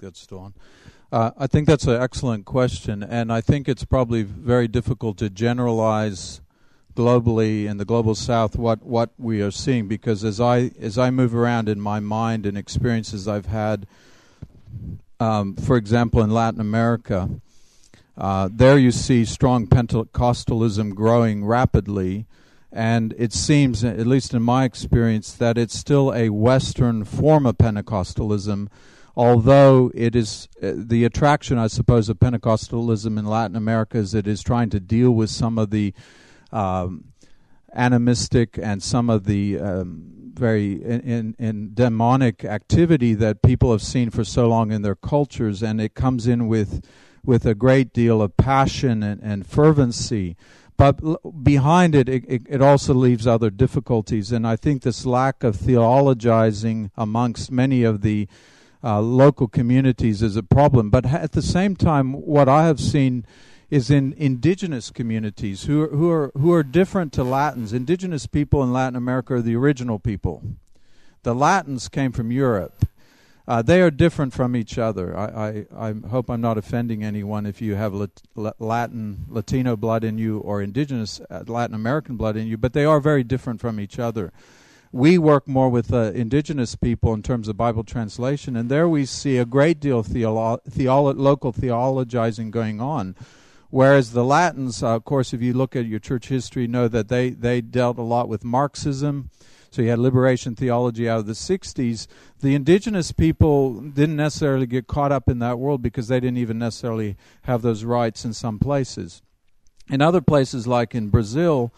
that's still. Uh, I think that's an excellent question, and I think it's probably very difficult to generalize globally in the global south what, what we are seeing because as I as I move around in my mind and experiences I've had, um, for example, in Latin America, uh, there you see strong Pentecostalism growing rapidly, and it seems, at least in my experience, that it's still a Western form of Pentecostalism although it is uh, the attraction, I suppose, of Pentecostalism in Latin America is it is trying to deal with some of the um, animistic and some of the um, very in, in, in, demonic activity that people have seen for so long in their cultures, and it comes in with with a great deal of passion and, and fervency. But l- behind it, it, it also leaves other difficulties, and I think this lack of theologizing amongst many of the uh, local communities is a problem. But at the same time, what I have seen is in indigenous communities who are, who are who are different to Latins. Indigenous people in Latin America are the original people. The Latins came from Europe. Uh, they are different from each other. I, I, I, hope I'm not offending anyone if you have Lat- Latin, Latino blood in you or indigenous uh, Latin American blood in you, but they are very different from each other we work more with uh, indigenous people in terms of Bible translation, and there we see a great deal of theolo- theolo- local theologizing going on. Whereas the Latins, uh, of course, if you look at your church history, know that they, they dealt a lot with Marxism. So you had liberation theology out of the 60s. The indigenous people didn't necessarily get caught up in that world because they didn't even necessarily have those rights in some places. In other places, like in Brazil,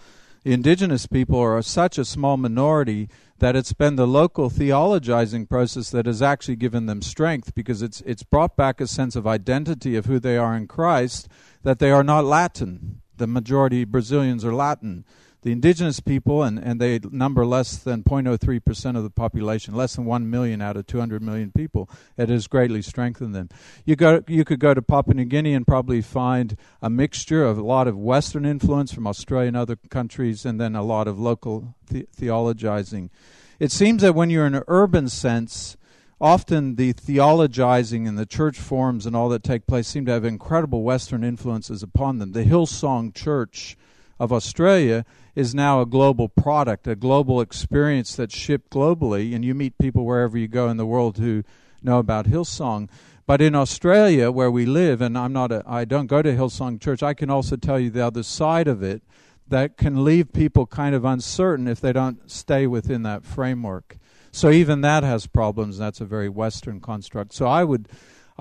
indigenous people are such a small minority that it's been the local theologizing process that has actually given them strength because it's it's brought back a sense of identity of who they are in Christ that they are not Latin. The majority Brazilians are Latin the indigenous people, and, and they number less than 0.03% of the population, less than 1 million out of 200 million people, it has greatly strengthened them. You, go, you could go to Papua New Guinea and probably find a mixture of a lot of Western influence from Australia and other countries, and then a lot of local the- theologizing. It seems that when you're in an urban sense, often the theologizing and the church forms and all that take place seem to have incredible Western influences upon them. The Hillsong Church of Australia is now a global product, a global experience that's shipped globally, and you meet people wherever you go in the world who know about Hillsong. But in Australia, where we live, and I'm not a, I don't go to Hillsong Church, I can also tell you the other side of it that can leave people kind of uncertain if they don't stay within that framework. So even that has problems. That's a very Western construct. So I would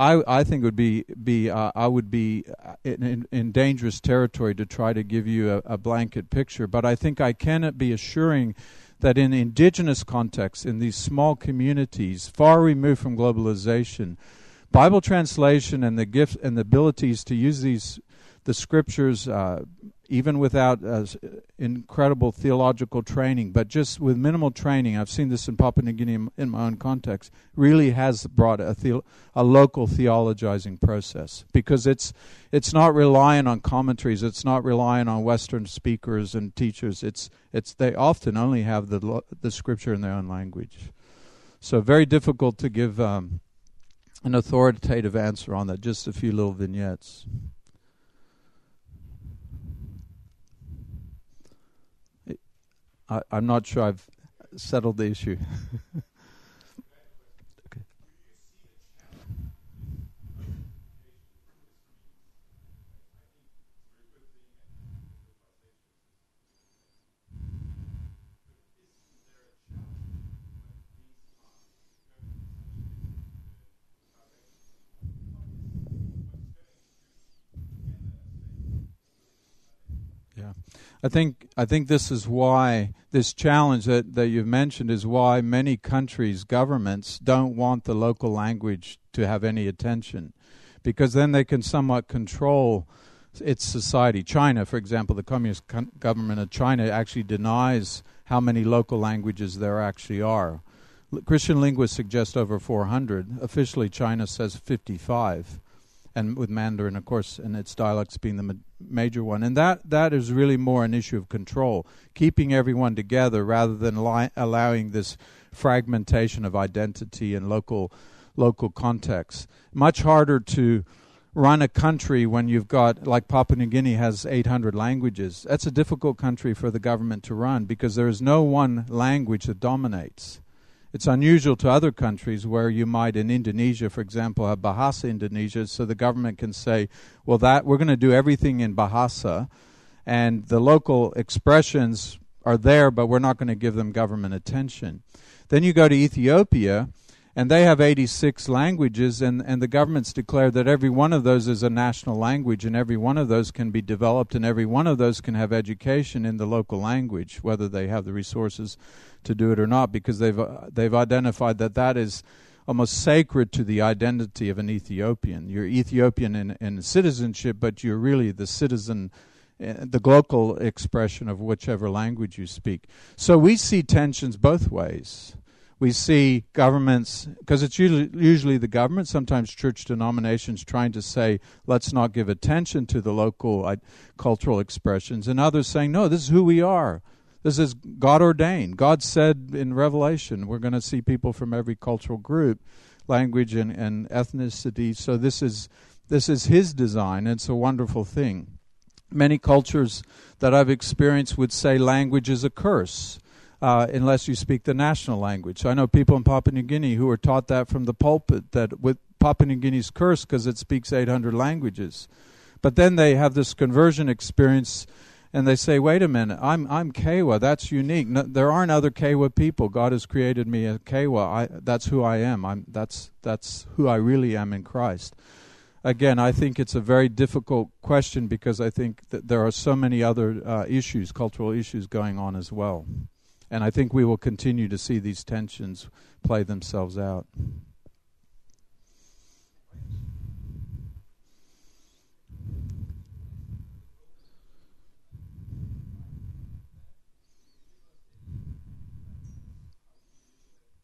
I I think would be be uh, I would be uh, in, in, in, dangerous territory to try to give you a, a, blanket picture. But I think I can be assuring that in indigenous contexts, in these small communities, far removed from globalization, Bible translation and the gifts and the abilities to use these the scriptures uh, even without uh, incredible theological training, but just with minimal training, I've seen this in Papua New Guinea in my own context, really has brought a, a local theologizing process because it's it's not relying on commentaries, it's not relying on Western speakers and teachers. It's it's they often only have the the scripture in their own language, so very difficult to give um, an authoritative answer on that. Just a few little vignettes. I, I'm not sure I've settled the issue. I think I think this is why this challenge that, that you've mentioned is why many countries, governments don't want the local language to have any attention. Because then they can somewhat control its society. China, for example, the communist government of China actually denies how many local languages there actually are. Christian linguists suggest over 400. Officially, China says 55 and with Mandarin, of course, and its dialects being the ma- major one. And that, that is really more an issue of control, keeping everyone together rather than li- allowing this fragmentation of identity and local local context. Much harder to run a country when you've got, like Papua New Guinea has 800 languages. That's a difficult country for the government to run because there is no one language that dominates. It's unusual to other countries where you might, in Indonesia, for example, have Bahasa Indonesia, so the government can say, well, that we're going to do everything in Bahasa, and the local expressions are there, but we're not going to give them government attention. Then you go to Ethiopia, and they have 86 languages, and, and the government's declared that every one of those is a national language, and every one of those can be developed, and every one of those can have education in the local language, whether they have the resources to do it or not, because they've uh, they've identified that that is almost sacred to the identity of an Ethiopian. You're Ethiopian in, in citizenship, but you're really the citizen uh, the local expression of whichever language you speak. So we see tensions both ways we see governments, because it's usually, usually the government, sometimes church denominations trying to say, let's not give attention to the local uh, cultural expressions, and others saying, no, this is who we are. This is God ordained. God said in Revelation, we're going to see people from every cultural group, language, and, and ethnicity. So this is this is His design. It's a wonderful thing. Many cultures that I've experienced would say language is a curse uh, unless you speak the national language. So I know people in Papua New Guinea who are taught that from the pulpit that with Papua New Guinea's cursed because it speaks 800 languages. But then they have this conversion experience and they say, wait a minute, I'm, I'm Kewa. That's unique. No, there aren't other Kewa people. God has created me a Kewa. I, that's who I am. I'm, that's, that's who I really am in Christ. Again, I think it's a very difficult question because I think that there are so many other uh, issues, cultural issues going on as well. And I think we will continue to see these tensions play themselves out.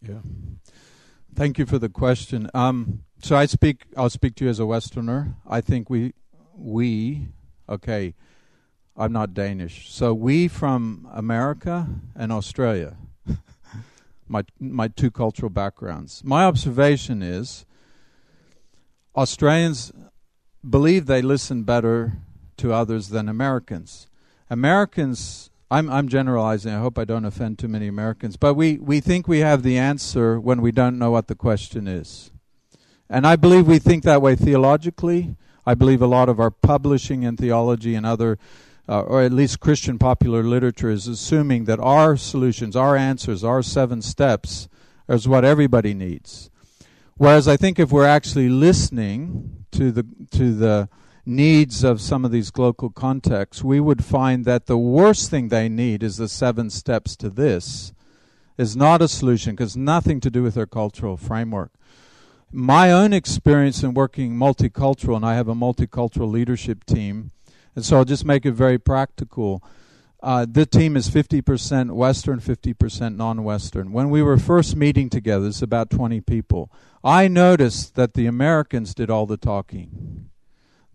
Yeah. Thank you for the question. Um, so I speak. I'll speak to you as a Westerner. I think we, we, okay. I'm not Danish. So we from America and Australia, my my two cultural backgrounds. My observation is Australians believe they listen better to others than Americans. Americans I'm I'm generalizing. I hope I don't offend too many Americans, but we we think we have the answer when we don't know what the question is. And I believe we think that way theologically. I believe a lot of our publishing in theology and other uh, or at least Christian popular literature, is assuming that our solutions, our answers, our seven steps is what everybody needs. Whereas I think if we're actually listening to the to the needs of some of these local contexts, we would find that the worst thing they need is the seven steps to this is not a solution because nothing to do with their cultural framework. My own experience in working multicultural, and I have a multicultural leadership team, and so I'll just make it very practical. Uh, the team is 50% Western, 50% non Western. When we were first meeting together, it's about 20 people, I noticed that the Americans did all the talking.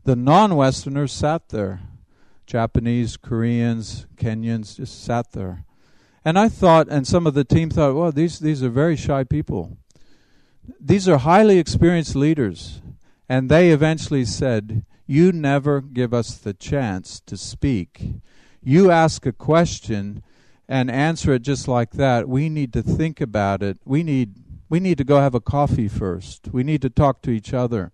The non Westerners sat there. Japanese, Koreans, Kenyans just sat there. And I thought, and some of the team thought, well, these, these are very shy people. These are highly experienced leaders. And they eventually said, you never give us the chance to speak. You ask a question and answer it just like that. We need to think about it. We need we need to go have a coffee first. We need to talk to each other.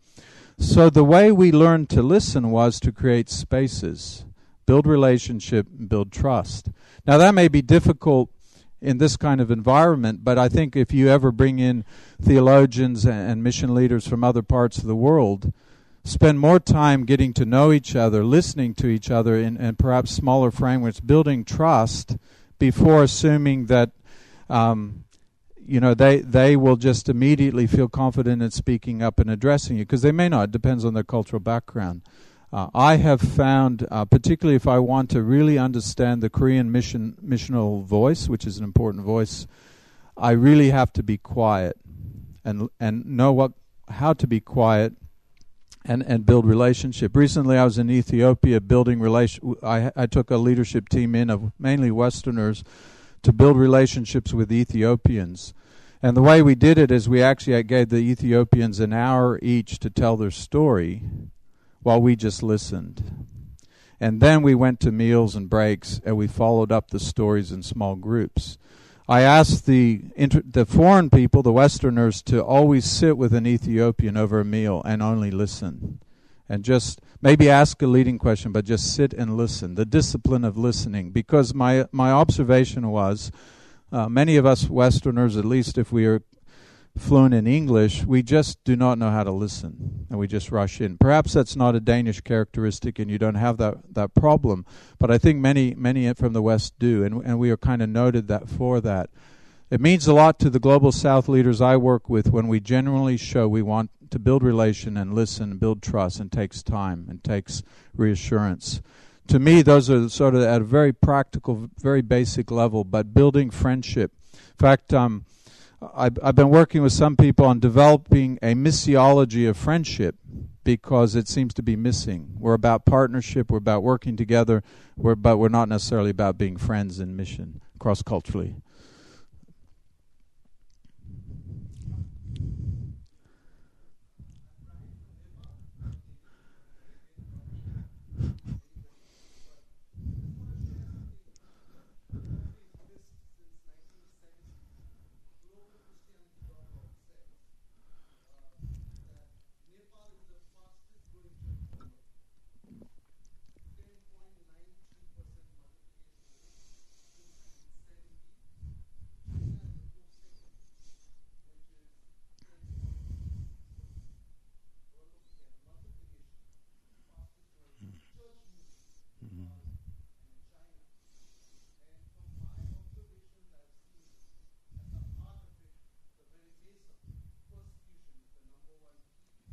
So the way we learned to listen was to create spaces, build relationship, build trust. Now that may be difficult in this kind of environment, but I think if you ever bring in theologians and mission leaders from other parts of the world, spend more time getting to know each other, listening to each other in, in perhaps smaller frameworks, building trust before assuming that um, you know they they will just immediately feel confident in speaking up and addressing you because they may not. It depends on their cultural background. Uh, I have found, uh, particularly if I want to really understand the Korean mission missional voice, which is an important voice, I really have to be quiet and and know what how to be quiet and and build relationship. Recently, I was in Ethiopia building relation. I I took a leadership team in of mainly Westerners to build relationships with Ethiopians, And the way we did it is we actually gave the Ethiopians an hour each to tell their story while we just listened. And then we went to meals and breaks and we followed up the stories in small groups. I asked the inter- the foreign people, the Westerners, to always sit with an Ethiopian over a meal and only listen, and just maybe ask a leading question, but just sit and listen. The discipline of listening, because my my observation was, uh, many of us Westerners, at least if we are fluent in English, we just do not know how to listen and we just rush in. Perhaps that's not a Danish characteristic and you don't have that, that problem, but I think many many from the West do, and, and we are kind of noted that for that. It means a lot to the global South leaders I work with when we generally show we want to build relation and listen, build trust, and takes time and takes reassurance. To me, those are sort of at a very practical, very basic level, but building friendship. In fact, um, I've, I've been working with some people on developing a missiology of friendship because it seems to be missing. We're about partnership, we're about working together, we're, but we're not necessarily about being friends in mission cross culturally.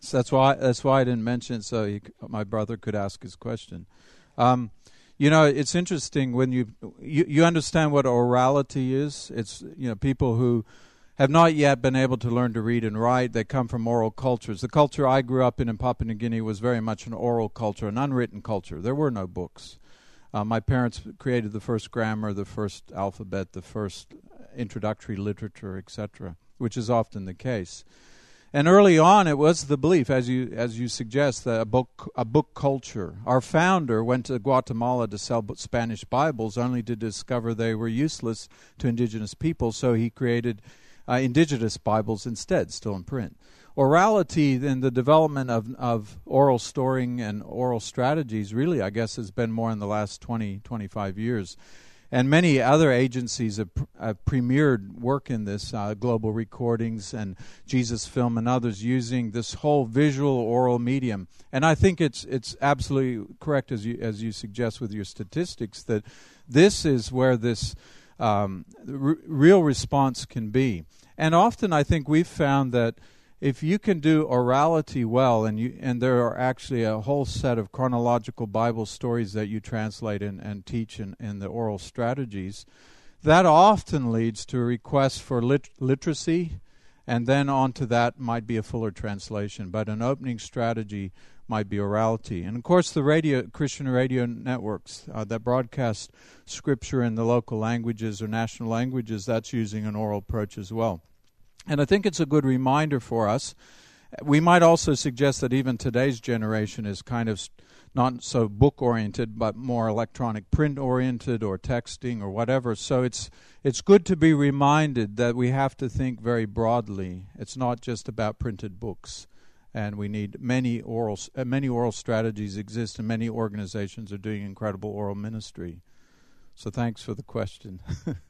So that's why that's why I didn't mention it, so he, my brother could ask his question. Um, you know, it's interesting when you, you you understand what orality is. It's you know people who have not yet been able to learn to read and write. They come from oral cultures. The culture I grew up in in Papua New Guinea was very much an oral culture, an unwritten culture. There were no books. Uh, my parents created the first grammar, the first alphabet, the first introductory literature, etc., which is often the case. And early on, it was the belief, as you as you suggest, that a book a book culture. Our founder went to Guatemala to sell Spanish Bibles, only to discover they were useless to indigenous people. So he created uh, indigenous Bibles instead, still in print orality in the development of, of oral storying and oral strategies really i guess has been more in the last 20 25 years and many other agencies have, have premiered work in this uh, global recordings and jesus film and others using this whole visual oral medium. And i think it's it's absolutely correct as you as you suggest with your statistics that this is where this um, r- real response can be. And often i think we've found that if you can do orality well, and you and there are actually a whole set of chronological Bible stories that you translate and, and teach in, in the oral strategies, that often leads to a request for lit- literacy, and then onto that might be a fuller translation. But an opening strategy might be orality, and of course the radio Christian radio networks uh, that broadcast scripture in the local languages or national languages, that's using an oral approach as well. And I think it's a good reminder for us. We might also suggest that even today's generation is kind of not so book oriented, but more electronic print oriented or texting or whatever. So it's it's good to be reminded that we have to think very broadly. It's not just about printed books, and we need many oral uh, many oral strategies exist, and many organizations are doing incredible oral ministry. So thanks for the question.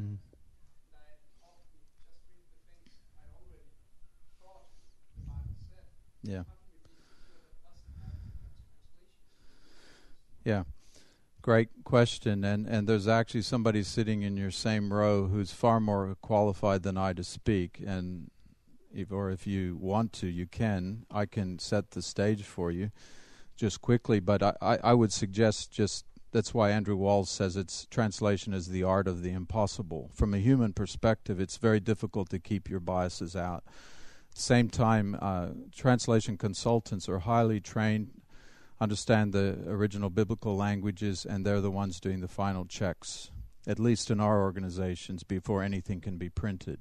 Mm. Yeah. Yeah. Great question. And and there's actually somebody sitting in your same row who's far more qualified than I to speak and if, or if you want to, you can. I can set the stage for you just quickly, but I, I, I would suggest just that's why Andrew Walls says it's translation is the art of the impossible. From a human perspective, it's very difficult to keep your biases out. Same time, uh, translation consultants are highly trained, understand the original biblical languages, and they're the ones doing the final checks, at least in our organizations, before anything can be printed.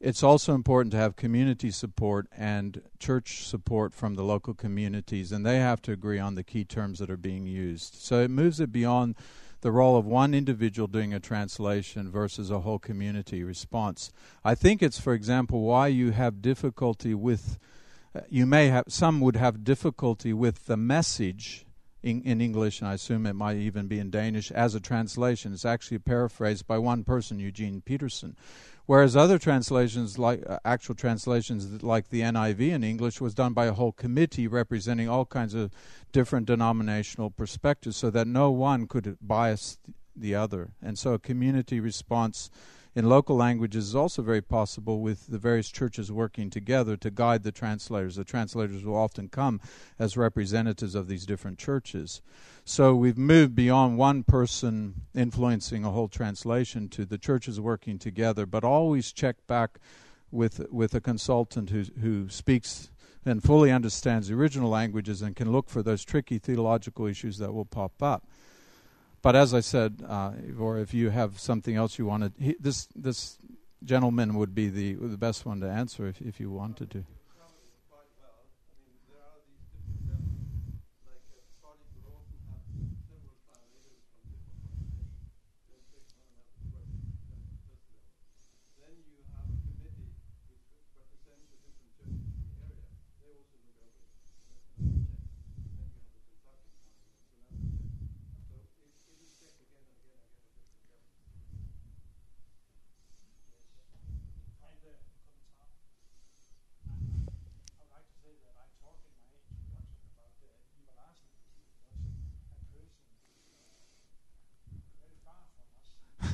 It's also important to have community support and church support from the local communities, and they have to agree on the key terms that are being used. So it moves it beyond the role of one individual doing a translation versus a whole community response. I think it's, for example, why you have difficulty with, uh, you may have, some would have difficulty with the message in, in, English, and I assume it might even be in Danish, as a translation. It's actually paraphrased by one person, Eugene Peterson. Whereas other translations, like uh, actual translations like the NIV in English, was done by a whole committee representing all kinds of different denominational perspectives, so that no one could bias the other. And so, a community response in local languages is also very possible with the various churches working together to guide the translators. The translators will often come as representatives of these different churches. So we've moved beyond one person influencing a whole translation to the churches working together, but always check back with with a consultant who who speaks and fully understands the original languages and can look for those tricky theological issues that will pop up. But as I said, uh, or if you have something else you wanted, he, this this gentleman would be the the best one to answer if if you wanted to.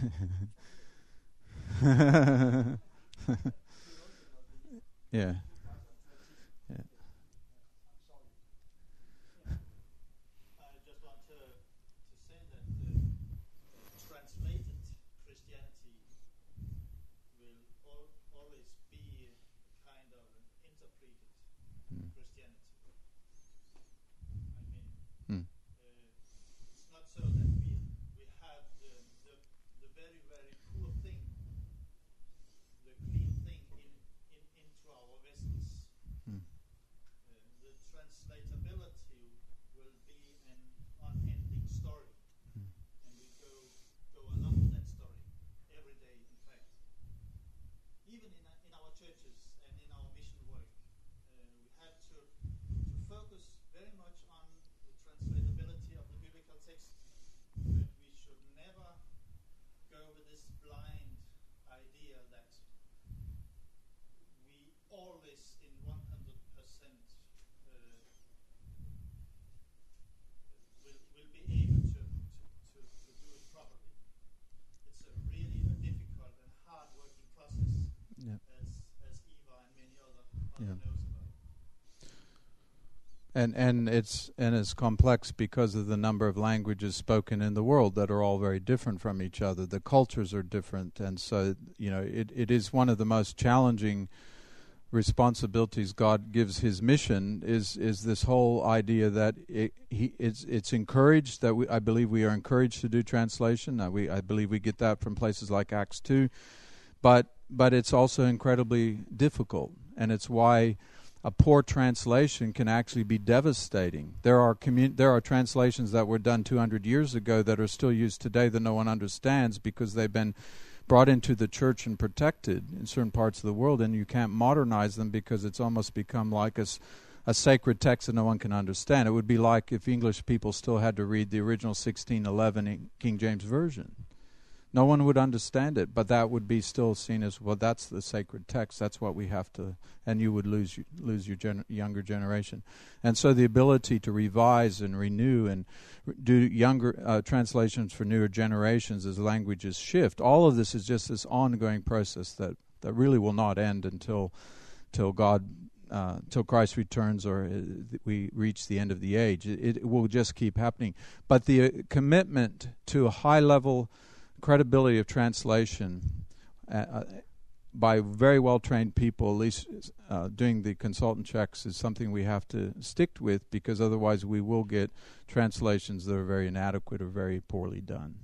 yeah. And and it's and it's complex because of the number of languages spoken in the world that are all very different from each other. The cultures are different, and so you know it, it is one of the most challenging responsibilities God gives His mission is is this whole idea that it, he it's it's encouraged that we I believe we are encouraged to do translation. Uh, we I believe we get that from places like Acts two, but but it's also incredibly difficult, and it's why a poor translation can actually be devastating. There are commun- there are translations that were done 200 years ago that are still used today that no one understands because they've been brought into the church and protected in certain parts of the world, and you can't modernize them because it's almost become like a, a sacred text that no one can understand. It would be like if English people still had to read the original 1611 King James Version. No one would understand it, but that would be still seen as well. That's the sacred text. That's what we have to, and you would lose lose your gen, younger generation. And so the ability to revise and renew and do younger uh, translations for newer generations as languages shift. All of this is just this ongoing process that that really will not end until till God uh, till Christ returns or uh, we reach the end of the age. It, it will just keep happening. But the uh, commitment to a high level credibility of translation uh, uh, by very well trained people, at least uh, doing the consultant checks, is something we have to stick with because otherwise we will get translations that are very inadequate or very poorly done.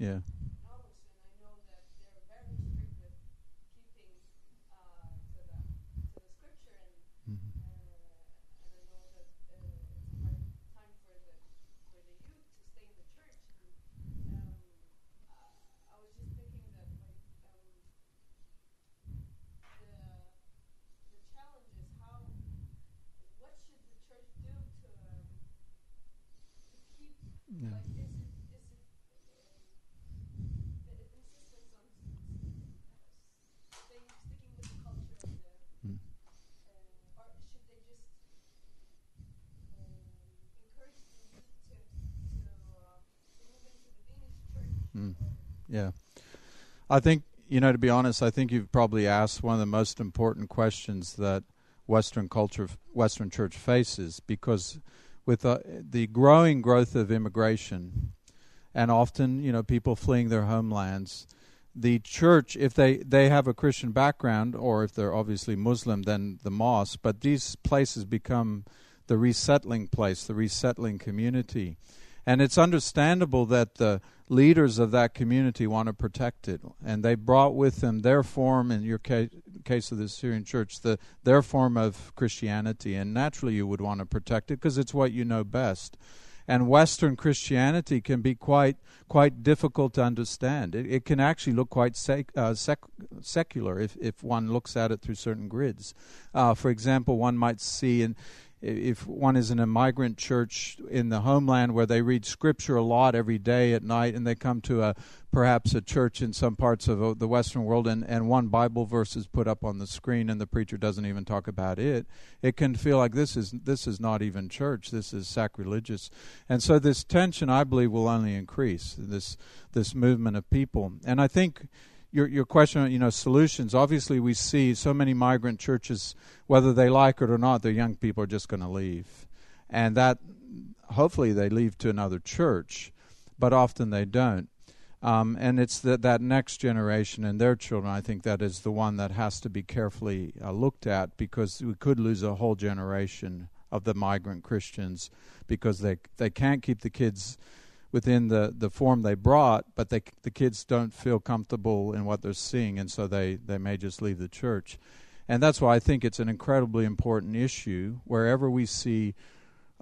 Yeah. Mm. Yeah. I think, you know, to be honest, I think you've probably asked one of the most important questions that Western culture, Western church faces because with uh, the growing growth of immigration and often, you know, people fleeing their homelands, the church, if they, they have a Christian background or if they're obviously Muslim, then the mosque, but these places become the resettling place, the resettling community. And it's understandable that the leaders of that community want to protect it. And they brought with them their form, in your case, case of the Syrian church, the, their form of Christianity. And naturally, you would want to protect it because it's what you know best. And Western Christianity can be quite quite difficult to understand. It, it can actually look quite sec, uh, sec, secular if, if one looks at it through certain grids. Uh, for example, one might see in if one is in a migrant church in the homeland where they read scripture a lot every day at night and they come to a perhaps a church in some parts of the western world and, and one bible verse is put up on the screen and the preacher doesn't even talk about it it can feel like this is this is not even church this is sacrilegious. And so this tension i believe will only increase this this movement of people. And i think your your question, you know, solutions. Obviously, we see so many migrant churches, whether they like it or not, their young people are just going to leave, and that hopefully they leave to another church, but often they don't. Um, and it's that that next generation and their children. I think that is the one that has to be carefully uh, looked at because we could lose a whole generation of the migrant Christians because they they can't keep the kids within the, the form they brought, but they, the kids don't feel comfortable in what they're seeing, and so they, they may just leave the church. And that's why I think it's an incredibly important issue. Wherever we see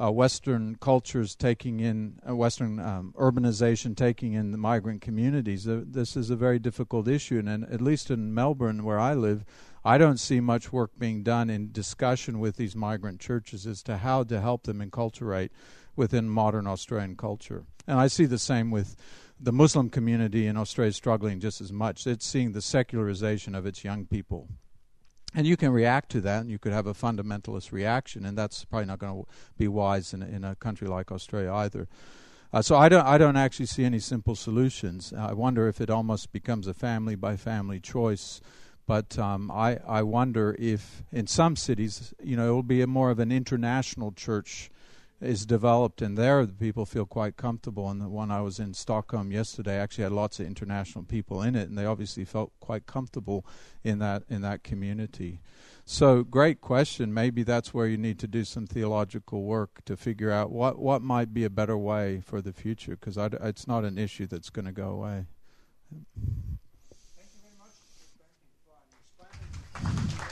uh, Western cultures taking in, uh, Western um, urbanization taking in the migrant communities, uh, this is a very difficult issue. And, and at least in Melbourne, where I live, I don't see much work being done in discussion with these migrant churches as to how to help them enculturate within modern Australian culture. And I see the same with the Muslim community in Australia struggling just as much. It's seeing the secularization of its young people. And you can react to that, and you could have a fundamentalist reaction, and that's probably not going to be wise in, in a country like Australia either. Uh, so I don't, I don't actually see any simple solutions. I wonder if it almost becomes a family by family choice. But um, I, I wonder if in some cities, you know, it will be more of an international church is developed, and there the people feel quite comfortable. And the one I was in Stockholm yesterday actually had lots of international people in it, and they obviously felt quite comfortable in that in that community. So, great question. Maybe that's where you need to do some theological work to figure out what what might be a better way for the future, because it's not an issue that's going to go away. Thank you very much.